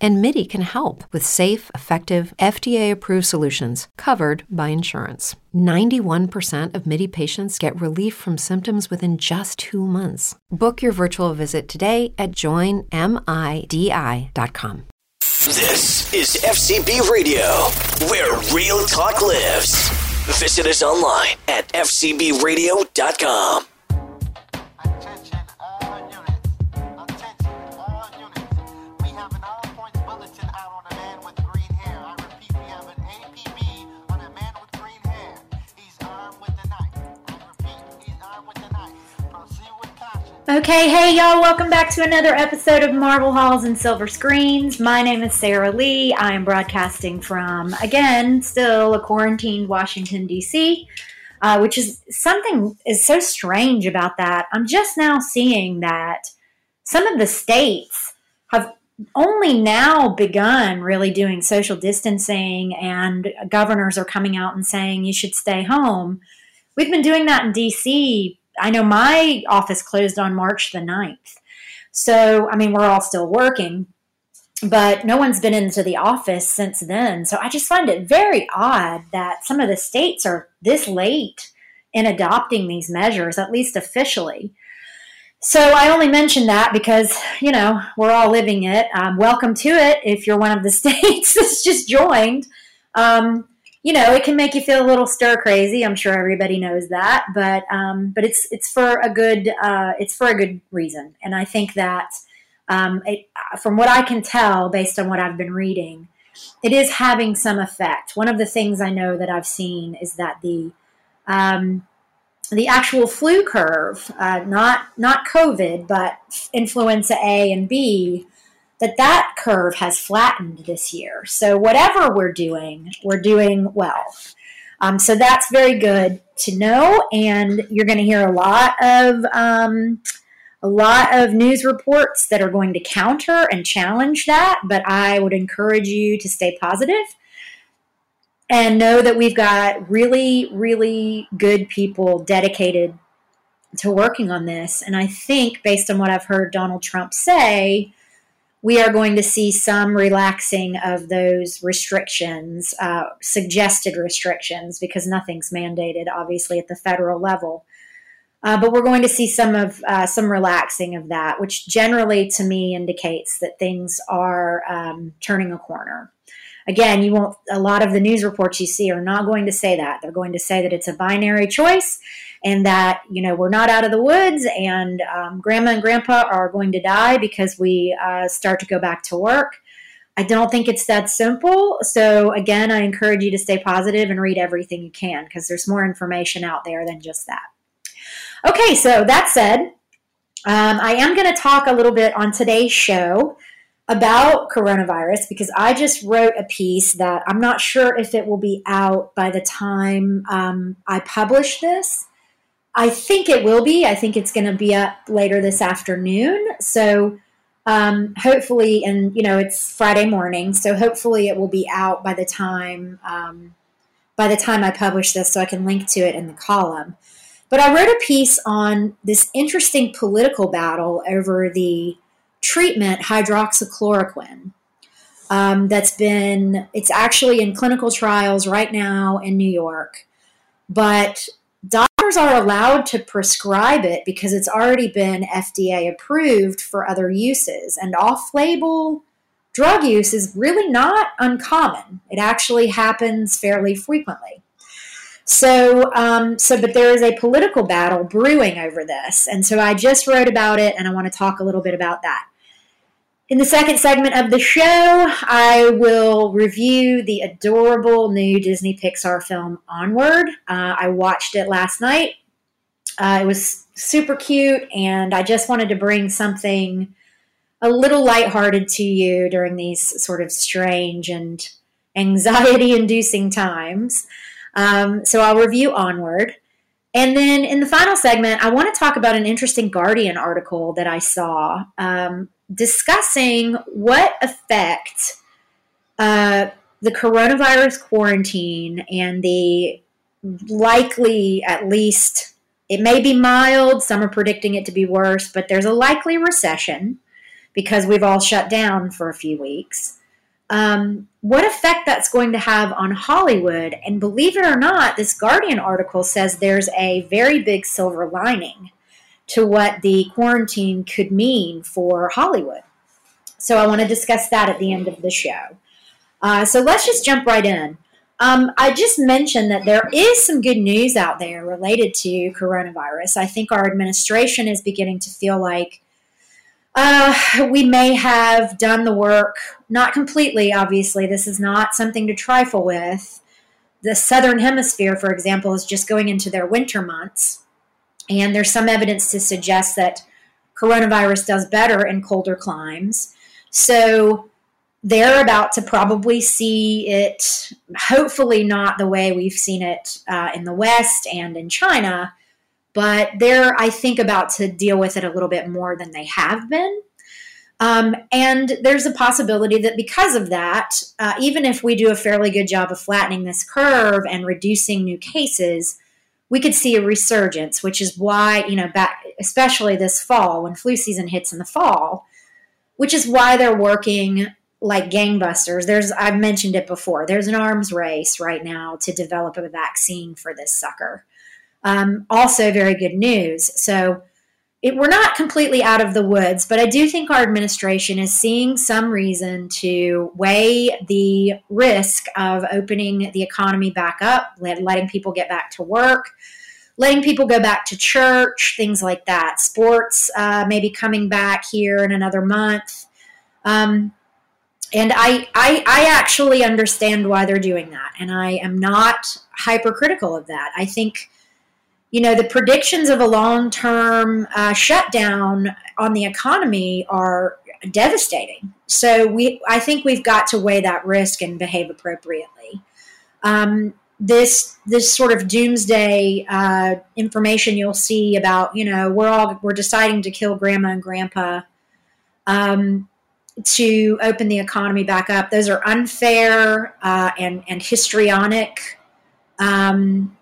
And MIDI can help with safe, effective, FDA approved solutions covered by insurance. 91% of MIDI patients get relief from symptoms within just two months. Book your virtual visit today at joinmidi.com. This is FCB Radio, where real talk lives. Visit us online at fcbradio.com. Okay, hey y'all, welcome back to another episode of Marble Halls and Silver Screens. My name is Sarah Lee. I am broadcasting from, again, still a quarantined Washington, D.C., uh, which is something is so strange about that. I'm just now seeing that some of the states have only now begun really doing social distancing, and governors are coming out and saying you should stay home. We've been doing that in DC. I know my office closed on March the 9th. So, I mean, we're all still working, but no one's been into the office since then. So I just find it very odd that some of the states are this late in adopting these measures, at least officially. So I only mention that because, you know, we're all living it. Um, welcome to it if you're one of the states that's just joined. Um, you know, it can make you feel a little stir crazy. I'm sure everybody knows that, but um, but it's it's for a good uh, it's for a good reason, and I think that um, it, from what I can tell, based on what I've been reading, it is having some effect. One of the things I know that I've seen is that the um, the actual flu curve, uh, not not COVID, but influenza A and B, that that curve has flattened this year. So whatever we're doing, we're doing well. Um, so that's very good to know, and you're going to hear a lot of um, a lot of news reports that are going to counter and challenge that. But I would encourage you to stay positive and know that we've got really, really good people dedicated to working on this. And I think, based on what I've heard Donald Trump say, we are going to see some relaxing of those restrictions, uh, suggested restrictions, because nothing's mandated, obviously, at the federal level. Uh, but we're going to see some of uh, some relaxing of that, which generally, to me, indicates that things are um, turning a corner. Again, you won't. A lot of the news reports you see are not going to say that. They're going to say that it's a binary choice, and that you know we're not out of the woods, and um, grandma and grandpa are going to die because we uh, start to go back to work. I don't think it's that simple. So again, I encourage you to stay positive and read everything you can because there's more information out there than just that. Okay, so that said, um, I am going to talk a little bit on today's show about coronavirus because I just wrote a piece that I'm not sure if it will be out by the time um, I publish this. I think it will be. I think it's going to be up later this afternoon. So um, hopefully, and you know, it's Friday morning, so hopefully it will be out by the time um, by the time I publish this, so I can link to it in the column. But I wrote a piece on this interesting political battle over the treatment hydroxychloroquine. Um, that's been, it's actually in clinical trials right now in New York. But doctors are allowed to prescribe it because it's already been FDA approved for other uses. And off label drug use is really not uncommon, it actually happens fairly frequently. So, um, so, but there is a political battle brewing over this. And so I just wrote about it and I want to talk a little bit about that. In the second segment of the show, I will review the adorable new Disney Pixar film Onward. Uh, I watched it last night. Uh, it was super cute, and I just wanted to bring something a little lighthearted to you during these sort of strange and anxiety inducing times. Um, so I'll review Onward. And then in the final segment, I want to talk about an interesting Guardian article that I saw. Um, discussing what effect uh, the coronavirus quarantine and the likely, at least, it may be mild, some are predicting it to be worse, but there's a likely recession because we've all shut down for a few weeks. Um, what effect that's going to have on Hollywood. And believe it or not, this Guardian article says there's a very big silver lining to what the quarantine could mean for Hollywood. So I want to discuss that at the end of the show. Uh, so let's just jump right in. Um, I just mentioned that there is some good news out there related to coronavirus. I think our administration is beginning to feel like uh, we may have done the work, not completely, obviously. This is not something to trifle with. The Southern Hemisphere, for example, is just going into their winter months. And there's some evidence to suggest that coronavirus does better in colder climes. So they're about to probably see it, hopefully not the way we've seen it uh, in the West and in China, but they're, I think, about to deal with it a little bit more than they have been. Um, and there's a possibility that because of that, uh, even if we do a fairly good job of flattening this curve and reducing new cases, we could see a resurgence, which is why, you know, back, especially this fall when flu season hits in the fall, which is why they're working like gangbusters. There's I've mentioned it before. There's an arms race right now to develop a vaccine for this sucker. Um, also, very good news. So it, we're not completely out of the woods, but I do think our administration is seeing some reason to weigh the risk of opening the economy back up, let, letting people get back to work. Letting people go back to church, things like that. Sports uh, maybe coming back here in another month. Um, and I, I i actually understand why they're doing that and i am not hypercritical of that i think you know the predictions of a long-term uh, shutdown on the economy are devastating so we i think we've got to weigh that risk and behave appropriately um, this this sort of doomsday uh, information you'll see about you know we're all we're deciding to kill grandma and grandpa um, to open the economy back up. Those are unfair uh, and, and histrionic um,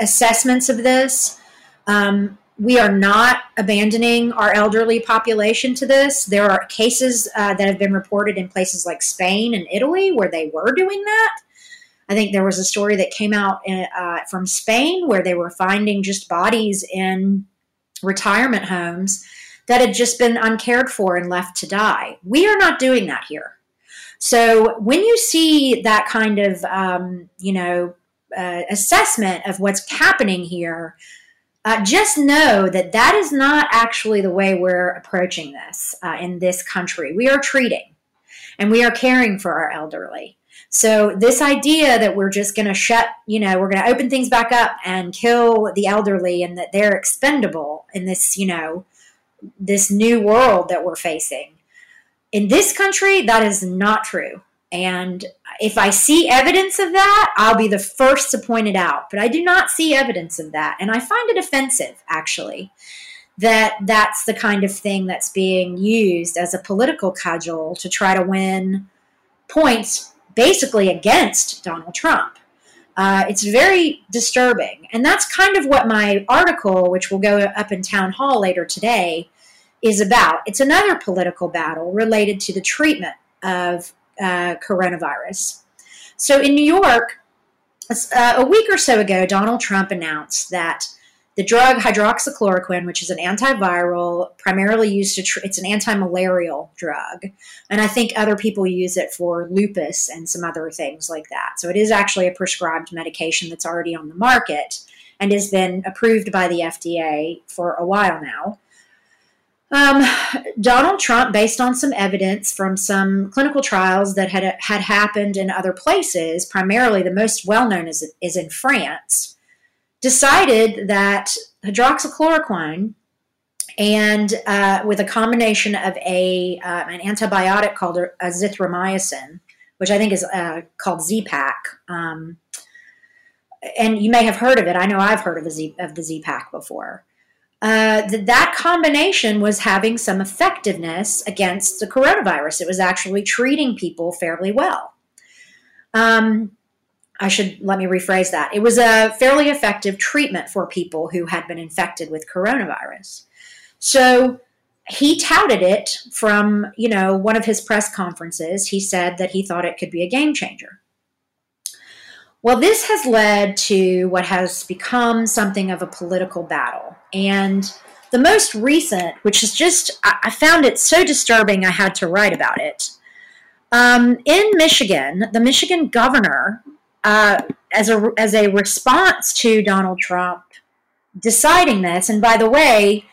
assessments of this. Um, we are not abandoning our elderly population to this. There are cases uh, that have been reported in places like Spain and Italy where they were doing that. I think there was a story that came out in, uh, from Spain where they were finding just bodies in retirement homes that had just been uncared for and left to die. We are not doing that here. So when you see that kind of, um, you know, uh, assessment of what's happening here, uh, just know that that is not actually the way we're approaching this uh, in this country. We are treating and we are caring for our elderly. So this idea that we're just going to shut, you know, we're going to open things back up and kill the elderly and that they're expendable in this, you know, this new world that we're facing. In this country, that is not true. And if I see evidence of that, I'll be the first to point it out. But I do not see evidence of that. And I find it offensive, actually, that that's the kind of thing that's being used as a political cudgel to try to win points basically against Donald Trump. Uh, it's very disturbing. And that's kind of what my article, which will go up in Townhall later today, is about. It's another political battle related to the treatment of uh, coronavirus. So in New York, uh, a week or so ago, Donald Trump announced that the drug hydroxychloroquine, which is an antiviral, primarily used to tr- it's an anti-malarial drug, and I think other people use it for lupus and some other things like that. So it is actually a prescribed medication that's already on the market and has been approved by the FDA for a while now. Um, Donald Trump, based on some evidence from some clinical trials that had had happened in other places, primarily the most well known is, is in France decided that hydroxychloroquine and uh, with a combination of a uh, an antibiotic called azithromycin, which I think is uh, called Z-Pak. Um, and you may have heard of it. I know I've heard of, Z, of the Z-Pak before. Uh, that that combination was having some effectiveness against the coronavirus. It was actually treating people fairly well. Um, I should let me rephrase that. It was a fairly effective treatment for people who had been infected with coronavirus. So he touted it from, you know, one of his press conferences. He said that he thought it could be a game changer. Well, this has led to what has become something of a political battle. And the most recent, which is just, I found it so disturbing, I had to write about it. Um, in Michigan, the Michigan governor, uh, as, a, as a response to Donald Trump deciding this, and by the way,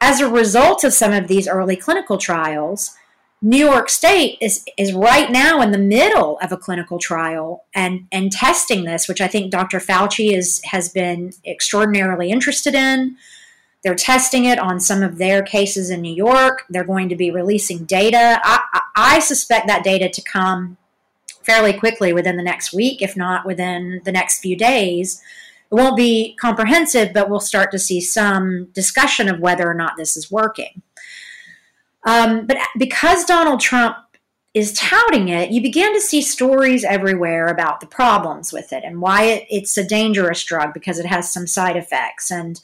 as a result of some of these early clinical trials, New York State is is right now in the middle of a clinical trial and and testing this, which I think Dr. Fauci is has been extraordinarily interested in. They're testing it on some of their cases in New York. They're going to be releasing data. I, I, suspect that data to come fairly quickly within the next week, if not within the next few days. It won't be comprehensive, but we'll start to see some discussion of whether or not this is working. Um, but because Donald Trump is touting it, you begin to see stories everywhere about the problems with it and why it, it's a dangerous drug because it has some side effects and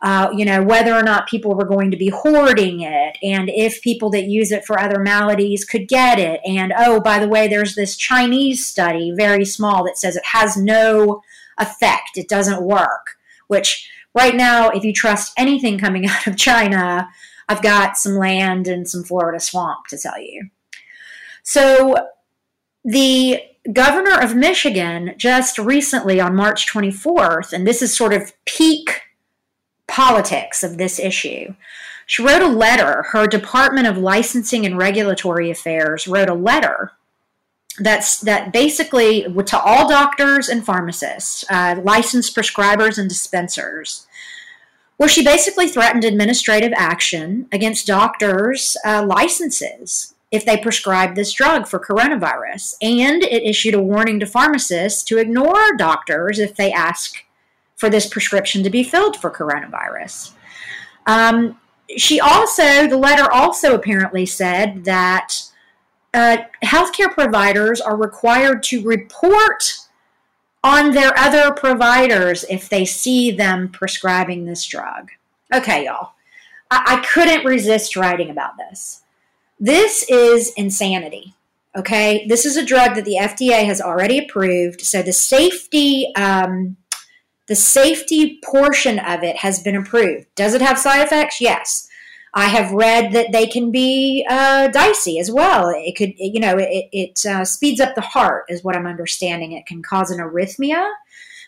uh, you know whether or not people were going to be hoarding it and if people that use it for other maladies could get it. And oh by the way there's this chinese study very small that says it has no effect. It doesn't work. Which right now if you trust anything coming out of china I've got some land and some Florida swamp to tell you. So the governor of Michigan just recently on March 24th, and this is sort of peak politics of this issue. She wrote a letter, her Department of Licensing and Regulatory Affairs wrote a letter that's that basically to all doctors and pharmacists, uh, licensed prescribers and dispensers, where she basically threatened administrative action against doctors' uh, licenses if they prescribed this drug for coronavirus. And it issued a warning to pharmacists to ignore doctors if they ask for this prescription to be filled for coronavirus. Um, she also, the letter also apparently said that uh, healthcare providers are required to report on their other providers if they see them prescribing this drug. Okay, y'all. I, I couldn't resist writing about this. This is insanity. Okay, this is a drug that the FDA has already approved. So the safety, um, the safety portion of it has been approved. Does it have side effects? Yes. I have read that they can be uh, dicey as well. It could, you know, it, it uh, speeds up the heart, is what I'm understanding. It can cause an arrhythmia,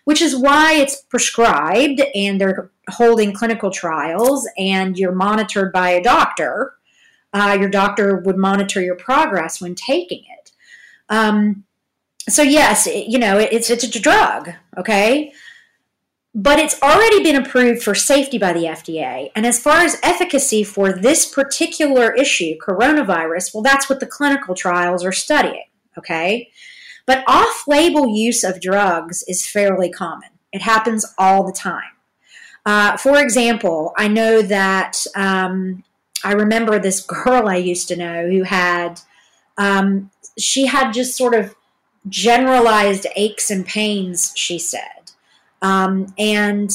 which is why it's prescribed and they're holding clinical trials and you're monitored by a doctor. Uh, your doctor would monitor your progress when taking it. Um, so yes, it, you know, it, it's it's a drug, okay but it's already been approved for safety by the FDA. And as far as efficacy for this particular issue, coronavirus, well, that's what the clinical trials are studying, okay? But off label use of drugs is fairly common, it happens all the time. Uh, for example, I know that um, I remember this girl I used to know who had, um, she had just sort of generalized aches and pains, she said um, and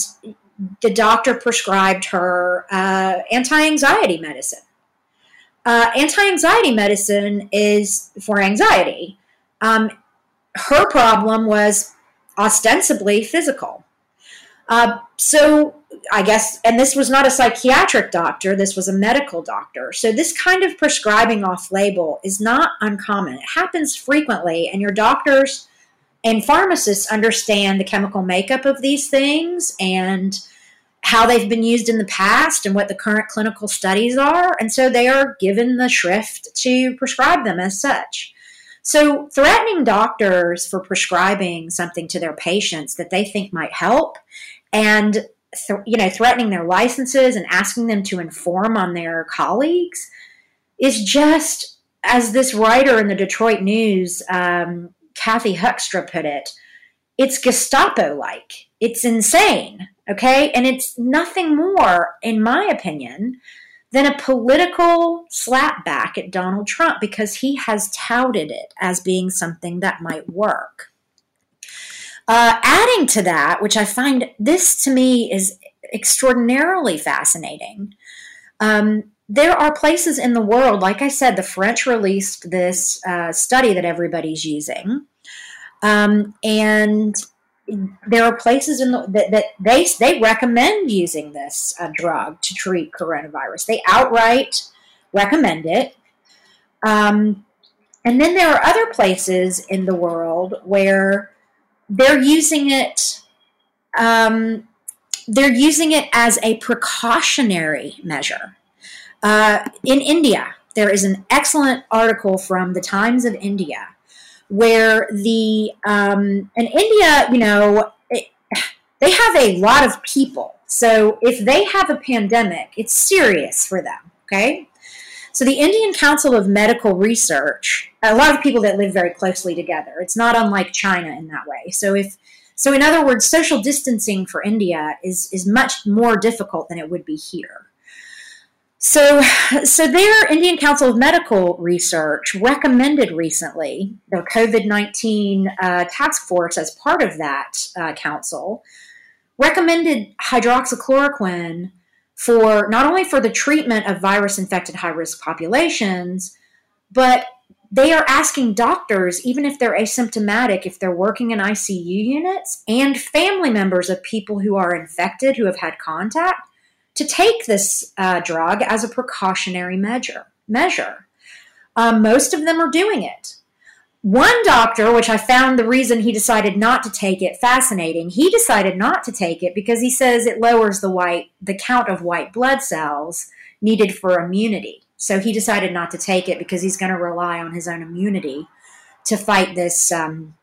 the doctor prescribed her uh, anti anxiety medicine. Uh, anti anxiety medicine is for anxiety. Um, her problem was ostensibly physical. Uh, so I guess, and this was not a psychiatric doctor, this was a medical doctor. So this kind of prescribing off label is not uncommon. It happens frequently, and your doctors and pharmacists understand the chemical makeup of these things and how they've been used in the past and what the current clinical studies are. And so they are given the shrift to prescribe them as such. So, threatening doctors for prescribing something to their patients that they think might help and th- you know threatening their licenses and asking them to inform on their colleagues is just as this writer in the Detroit News um, Kathy Hoekstra put it, it's Gestapo like. It's insane. Okay. And it's nothing more, in my opinion, than a political slapback at Donald Trump because he has touted it as being something that might work. Uh, adding to that, which I find this to me is extraordinarily fascinating. Um, there are places in the world, like I said, the French released this uh, study that everybody's using. Um, and there are places in the that, that they they recommend using this uh, drug to treat coronavirus. They outright recommend it. Um, and then there are other places in the world where they're using it. Um, they're using it as a precautionary measure. Uh, in India, there is an excellent article from the Times of India where the um, in India, you know, it, they have a lot of people. So if they have a pandemic, it's serious for them. Okay. So the Indian Council of Medical Research, a lot of people that live very closely together. It's not unlike China in that way. So if so in other words, social distancing for India is is much more difficult than it would be here. So, so their Indian Council of Medical Research recommended recently the COVID 19 uh, task force, as part of that uh, council, recommended hydroxychloroquine for not only for the treatment of virus infected high risk populations, but they are asking doctors, even if they're asymptomatic, if they're working in ICU units, and family members of people who are infected who have had contact to take this uh, drug as a precautionary measure. Measure. Um, most of them are doing it. One doctor, which I found the reason he decided not to take it fascinating, he decided not to take it because he says it lowers the white the count of white blood cells needed for immunity. So he decided not to take it because he's going to rely on his own immunity to fight this um,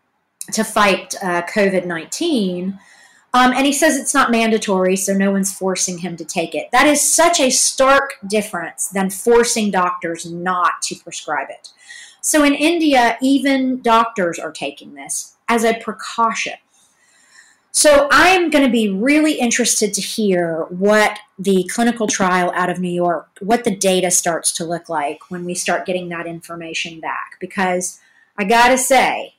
to fight uh, COVID nineteen. Um, and he says it's not mandatory, so no one's forcing him to take it. That is such a stark difference than forcing doctors not to prescribe it. So in India, even doctors are taking this as a precaution. So I'm going to be really interested to hear what the clinical trial out of New York, what the data starts to look like when we start getting that information back. Because I got to say,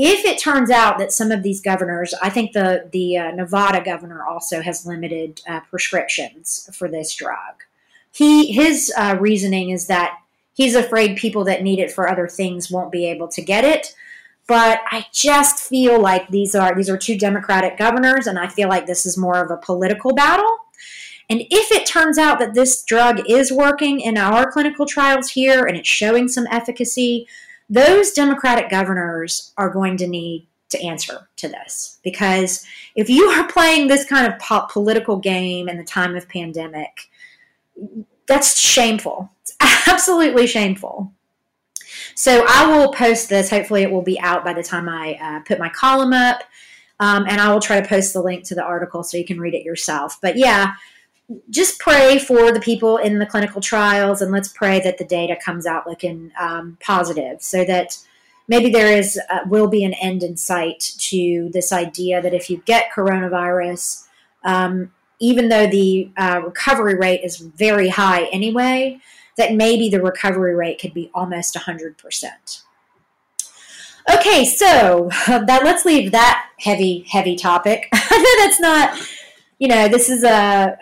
if it turns out that some of these governors, I think the the uh, Nevada governor also has limited uh, prescriptions for this drug. He his uh, reasoning is that he's afraid people that need it for other things won't be able to get it. But I just feel like these are these are two Democratic governors, and I feel like this is more of a political battle. And if it turns out that this drug is working in our clinical trials here and it's showing some efficacy, those Democratic governors are going to need to answer to this because if you are playing this kind of po- political game in the time of pandemic, that's shameful. It's absolutely shameful. So I will post this. Hopefully, it will be out by the time I uh, put my column up. Um, and I will try to post the link to the article so you can read it yourself. But yeah, just pray for the people in the clinical trials and let's pray that the data comes out looking um, positive so that maybe there is uh, will be an end in sight to this idea that if you get coronavirus um, even though the uh, recovery rate is very high anyway that maybe the recovery rate could be almost 100% okay so that let's leave that heavy heavy topic. That's not you know this is a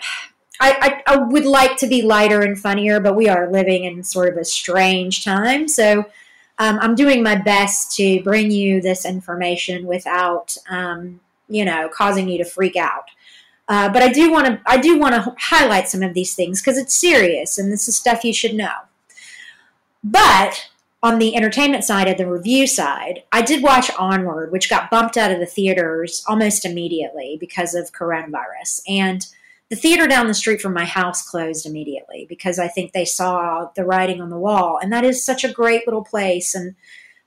I, I, I, would like to be lighter and funnier, but we are living in sort of a strange time. So um, I'm doing my best to bring you this information without, um, you know, causing you to freak out. Uh, but I do want to I do want to highlight some of these things because it's serious and this is stuff you should know. But on the entertainment side of the review side, I did watch Onward, which got bumped out of the theaters almost immediately because of coronavirus. And the theater down the street from my house closed immediately because I think they saw the writing on the wall. And that is such a great little place. And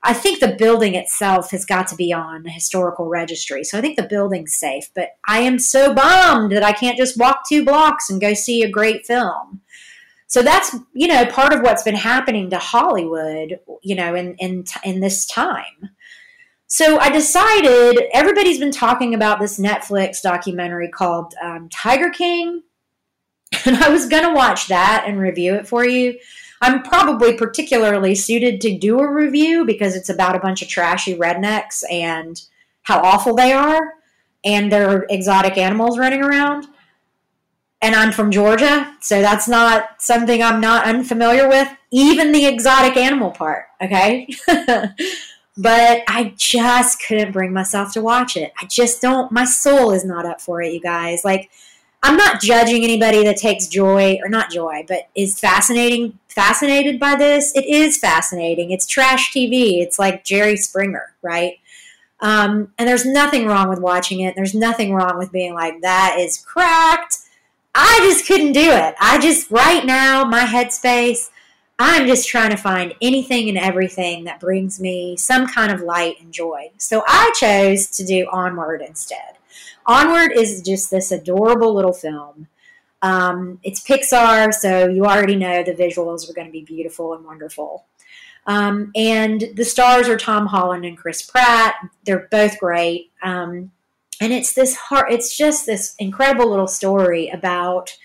I think the building itself has got to be on a historical registry. So I think the building's safe. But I am so bummed that I can't just walk two blocks and go see a great film. So that's, you know, part of what's been happening to Hollywood, you know, in, in, in this time. So I decided everybody's been talking about this Netflix documentary called um, Tiger King, and I was going to watch that and review it for you. I'm probably particularly suited to do a review because it's about a bunch of trashy rednecks and how awful they are and their exotic animals running around. And I'm from Georgia, so that's not something I'm not unfamiliar with, even the exotic animal part, okay? but I just couldn't bring myself to watch it. I just don't, my soul is not up for it, you guys. Like, I'm not judging anybody that takes joy or not joy, but is fascinating fascinated by this. It is fascinating. It's trash TV. It's like Jerry Springer, right? Um, and there's nothing wrong with watching it. There's nothing wrong with being like that is cracked. I just couldn't do it. I just right now my headspace. I'm just trying to find anything and everything that brings me some kind of light and joy. So I chose to do Onward instead. Onward is just this adorable little film. Um, it's Pixar, so you already know the visuals are going to be beautiful and wonderful. Um, and the stars are Tom Holland and Chris Pratt. They're both great. Um, and it's this heart, it's just this incredible little story about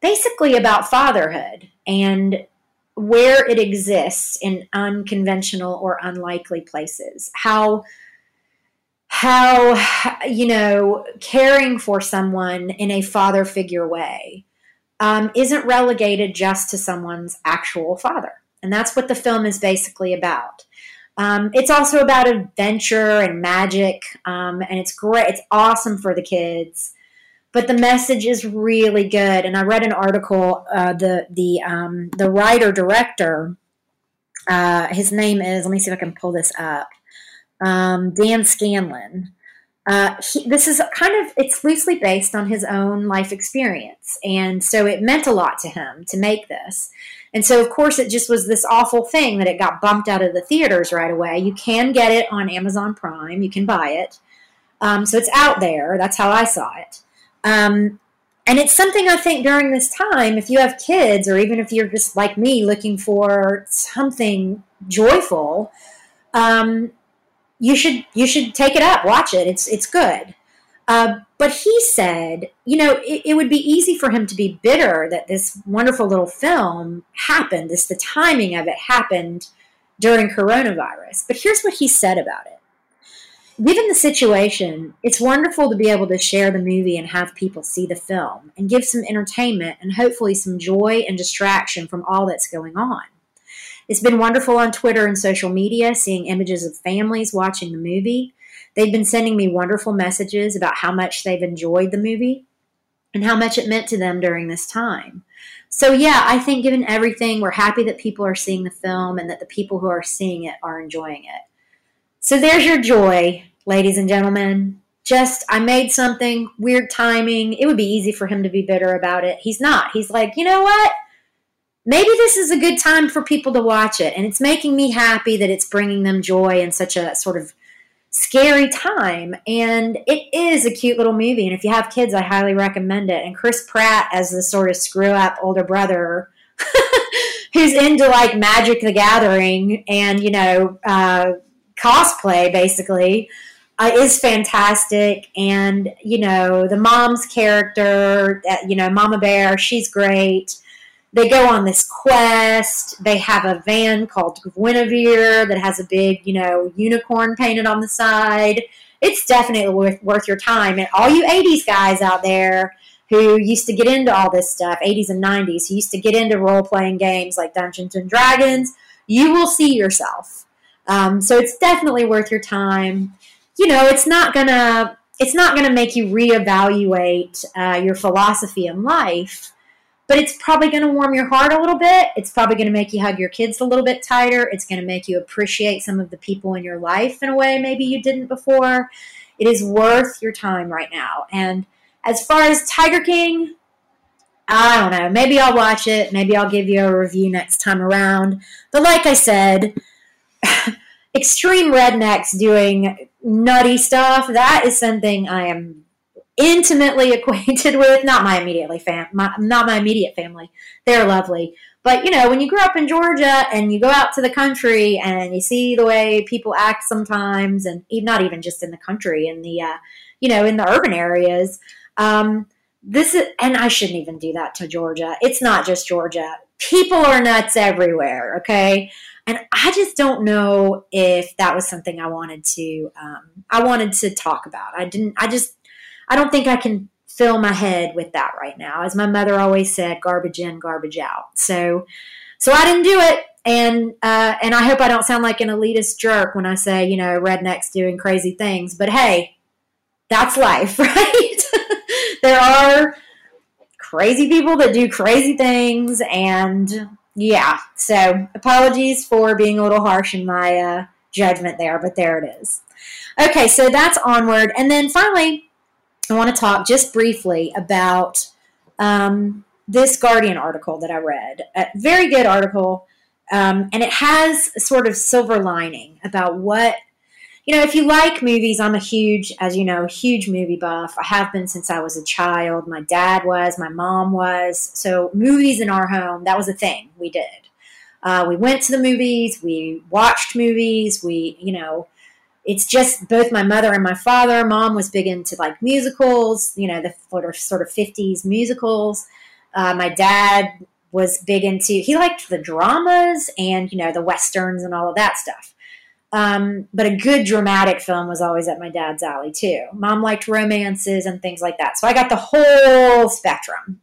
basically about fatherhood and where it exists in unconventional or unlikely places. How how you know caring for someone in a father figure way um, isn't relegated just to someone's actual father. And that's what the film is basically about. Um, it's also about adventure and magic um, and it's great it's awesome for the kids but the message is really good and i read an article uh, the the um, the writer director uh, his name is let me see if i can pull this up um, Dan Scanlon. Uh, he, this is kind of it's loosely based on his own life experience, and so it meant a lot to him to make this. And so, of course, it just was this awful thing that it got bumped out of the theaters right away. You can get it on Amazon Prime. You can buy it. Um, so it's out there. That's how I saw it. Um, and it's something I think during this time, if you have kids, or even if you're just like me looking for something joyful, um, you should you should take it up, watch it. It's it's good. Uh, but he said, you know, it, it, would be easy for him to be bitter that this wonderful little film happened. This the timing of it happened during coronavirus. But here's what he said about it. Given the situation, it's wonderful to be able to share the movie and have people see the film and give some entertainment and hopefully some joy and distraction from all that's going on. It's been wonderful on Twitter and social media seeing images of families watching the movie. They've been sending me wonderful messages about how much they've enjoyed the movie and how much it meant to them during this time. So, yeah, I think given everything, we're happy that people are seeing the film and that the people who are seeing it are enjoying it. So, there's your joy, ladies and gentlemen. Just, I made something, weird timing. It would be easy for him to be bitter about it. He's not. He's like, you know what? maybe this is a good time for people to watch it. And it's making me happy that it's bringing them joy in such a sort of scary time. And it is a cute little movie. And if you have kids, I highly recommend it. And Chris Pratt as the sort of screw up older brother who's into like Magic the Gathering and, you know, uh, cosplay basically. Uh, is fantastic, and you know the mom's character, uh, you know Mama Bear, she's great they go on this quest. They have a van called Guinevere that has a big, you know, unicorn painted on the side. It's definitely worth, worth your time. And all you 80s guys out there who used to get into all this stuff, 80s and 90s, who used to get into role playing games like Dungeons and Dragons, you will see yourself. Um, so it's definitely worth your time. You know, it's not gonna it's not gonna make you reevaluate uh, your philosophy in life but it's probably to warm your heart a little bit. It's probably to make you hug your kids a little bit tighter. It's to make you appreciate some of the people in your life in a way maybe you didn't before. It is worth your time right now. And as far as Tiger King, I don't know. Maybe I'll watch it. Maybe I'll give you a review next time around. But like I said, extreme rednecks doing nutty stuff, that is something I am intimately acquainted with. Not my immediately fam, my, not my immediate family. They're lovely, But you know, when you grow up in Georgia and you go out to the country and you see the way people act sometimes, and not even just in the country, in the uh, you know, in the urban areas, um, this is, and I shouldn't even do that to Georgia. It's not just Georgia. People are nuts everywhere. Okay. And I just don't know if that was something I wanted to, um, I wanted to talk about. I didn't, I just, I don't think I can fill my head with that right now. As my mother always said, garbage in, garbage out. So, so I didn't do it. And, uh, and I hope I don't sound like an elitist jerk when I say, you know, rednecks doing crazy things, but hey, that's life, right? there are crazy people that do crazy things and yeah so apologies for being a little harsh in my uh, judgment there but there it is. Okay so that's onward and then finally i want to talk just briefly about um, this guardian article that i read a very good article um, and it has a sort of silver lining about what you know, if you like movies, I'm a huge, as you know, huge movie buff. I have been since I was a child. My dad was, my mom was. So, movies in our home, that was a thing we did. Uh, we went to the movies, we watched movies, we, you know, it's just both my mother and my father. Mom was big into like musicals, you know, the sort of, sort of 50s musicals. Uh, my dad was big into, he liked the dramas and, you know, the westerns and all of that stuff. Um, but a good dramatic film was always at my dad's alley too. Mom liked romances and things like that. So I got the whole spectrum.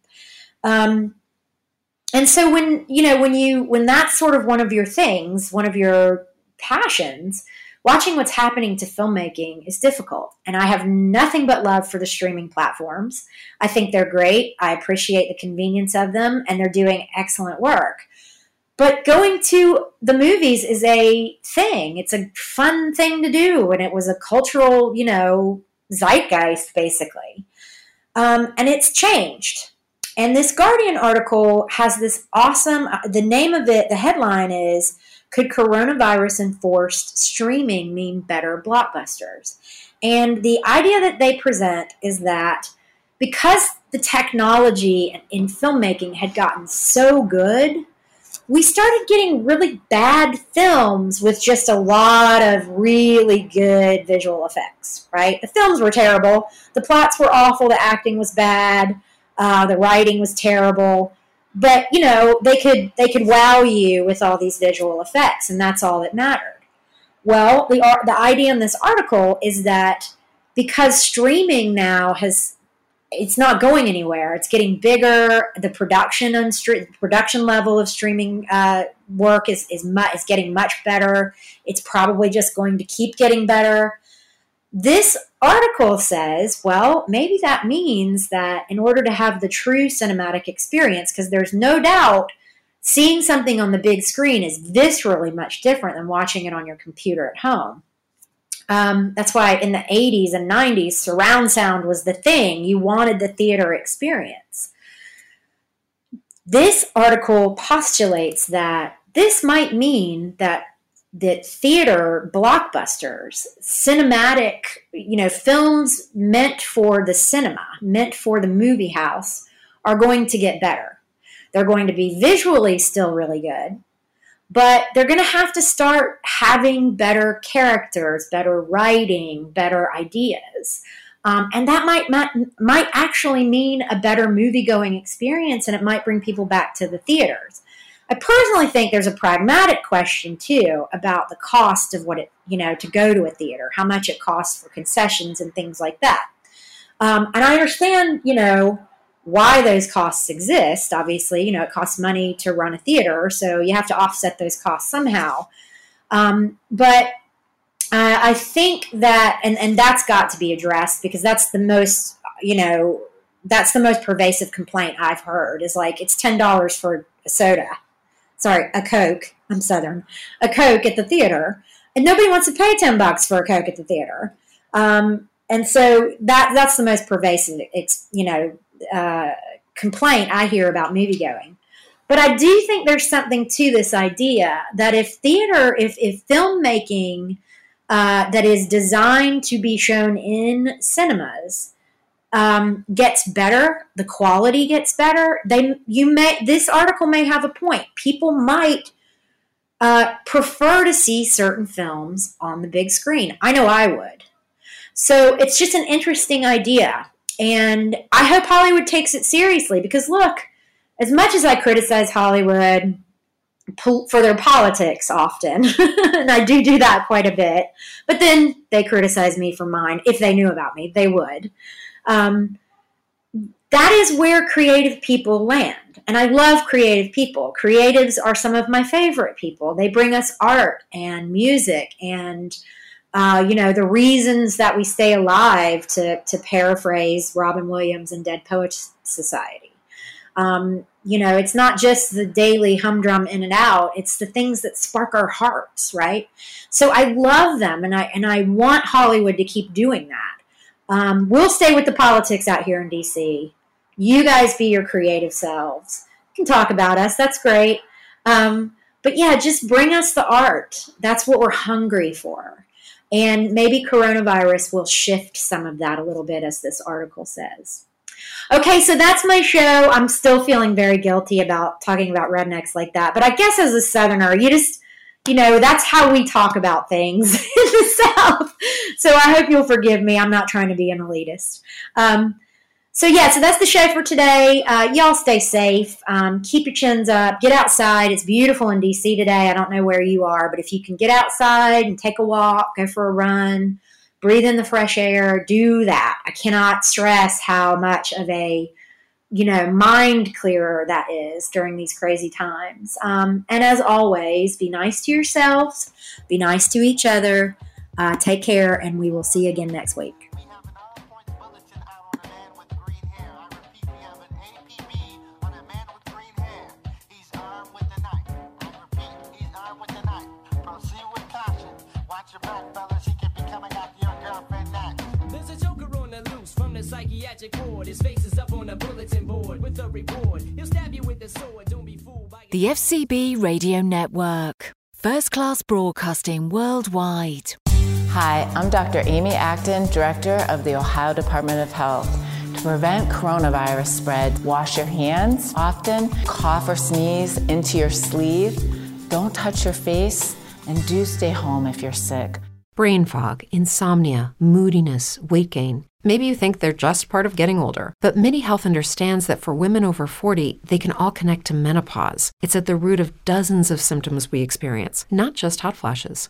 Um, and so when, you know, when you, when that's sort of one of your things, one of your passions, watching what's happening to filmmaking is difficult. And I have nothing but love for the streaming platforms. I think they're great. I appreciate the convenience of them and they're doing excellent work. But going to the movies is a thing. It's a fun thing to do. And it was a cultural, you know, zeitgeist, basically. Um, and it's changed. And this Guardian article has this awesome, uh, the name of it, the headline is Could Coronavirus Enforced Streaming Mean Better Blockbusters? And the idea that they present is that because the technology in filmmaking had gotten so good, we started getting really bad films with just a lot of really good visual effects, right? The films were terrible, the plots were awful, the acting was bad, uh, the writing was terrible, but you know they could they could wow you with all these visual effects, and that's all that mattered. Well, the the idea in this article is that because streaming now has it's not going anywhere. It's getting bigger. The production on production level of streaming uh, work is is, mu- is getting much better. It's probably just going to keep getting better. This article says, well, maybe that means that in order to have the true cinematic experience, because there's no doubt seeing something on the big screen is viscerally much different than watching it on your computer at home. Um, that's why in the 80s and 90s, surround sound was the thing. You wanted the theater experience. This article postulates that this might mean that that theater blockbusters, cinematic, you know, films meant for the cinema, meant for the movie house, are going to get better. They're going to be visually still really good, but they're going to have to start having better characters, better writing, better ideas. Um, and that might, might might actually mean a better movie going experience, and it might bring people back to the theaters. I personally think there's a pragmatic question too about the cost of what it you know to go to a theater, how much it costs for concessions and things like that. Um, and I understand, you know, why those costs exist. Obviously, you know, it costs money to run a theater, so you have to offset those costs somehow. Um, but uh, I think that, and, and that's got to be addressed because that's the most, you know, that's the most pervasive complaint I've heard is like, it's $10 for a soda. Sorry, a Coke. I'm Southern. A Coke at the theater. And nobody wants to pay 10 bucks for a Coke at the theater. Um, and so that that's the most pervasive, it's, you know, uh, complaint I hear about movie going. But I do think there's something to this idea that if theater, if, if filmmaking uh, that is designed to be shown in cinemas um, gets better, the quality gets better. They you may this article may have a point. People might uh, prefer to see certain films on the big screen. I know I would. So it's just an interesting idea, and I hope Hollywood takes it seriously because look, as much as I criticize Hollywood for their politics often, and I do do that quite a bit. But then they criticize me for mine. If they knew about me, they would. Um, that is where creative people land. And I love creative people. Creatives are some of my favorite people. They bring us art and music and, uh, you know, the reasons that we stay alive, to, to paraphrase Robin Williams and Dead Poets Society. Um, you know, it's not just the daily humdrum in and out, it's the things that spark our hearts, right? So I love them and I, and I want Hollywood to keep doing that. Um, we'll stay with the politics out here in DC. You guys be your creative selves. You can talk about us. That's great. Um, but yeah, just bring us the art. That's what we're hungry for. And maybe coronavirus will shift some of that a little bit, as this article says. Okay, so that's my show. I'm still feeling very guilty about talking about rednecks like that. But I guess as a Southerner, you just, you know, that's how we talk about things in the South. So I hope you'll forgive me. I'm not trying to be an elitist. Um, so yeah, so that's the show for today. Uh, y'all stay safe. Um, keep your chins up. Get outside. It's beautiful in DC today. I don't know where you are, but if you can get outside and take a walk, go for a run, breathe in the fresh air, do that. I cannot stress how much of a you know mind clearer that is during these crazy times. Um, and as always, be nice to yourselves. Be nice to each other. Uh, take care, and we will see you again next week. Watch your back, fellas. He could be coming after your girlfriend next. There's a joker on the loose from the psychiatric ward. His face is up on the bulletin board with a report. He'll stab you with the sword. Don't be fooled by The FCB Radio Network. First class broadcasting worldwide. Hi, I'm Dr. Amy Acton, Director of the Ohio Department of Health. To prevent coronavirus spread, wash your hands often, cough or sneeze into your sleeve, don't touch your face, and do stay home if you're sick. Brain fog, insomnia, moodiness, weight gain. Maybe you think they're just part of getting older, but MIDI Health understands that for women over 40, they can all connect to menopause. It's at the root of dozens of symptoms we experience, not just hot flashes.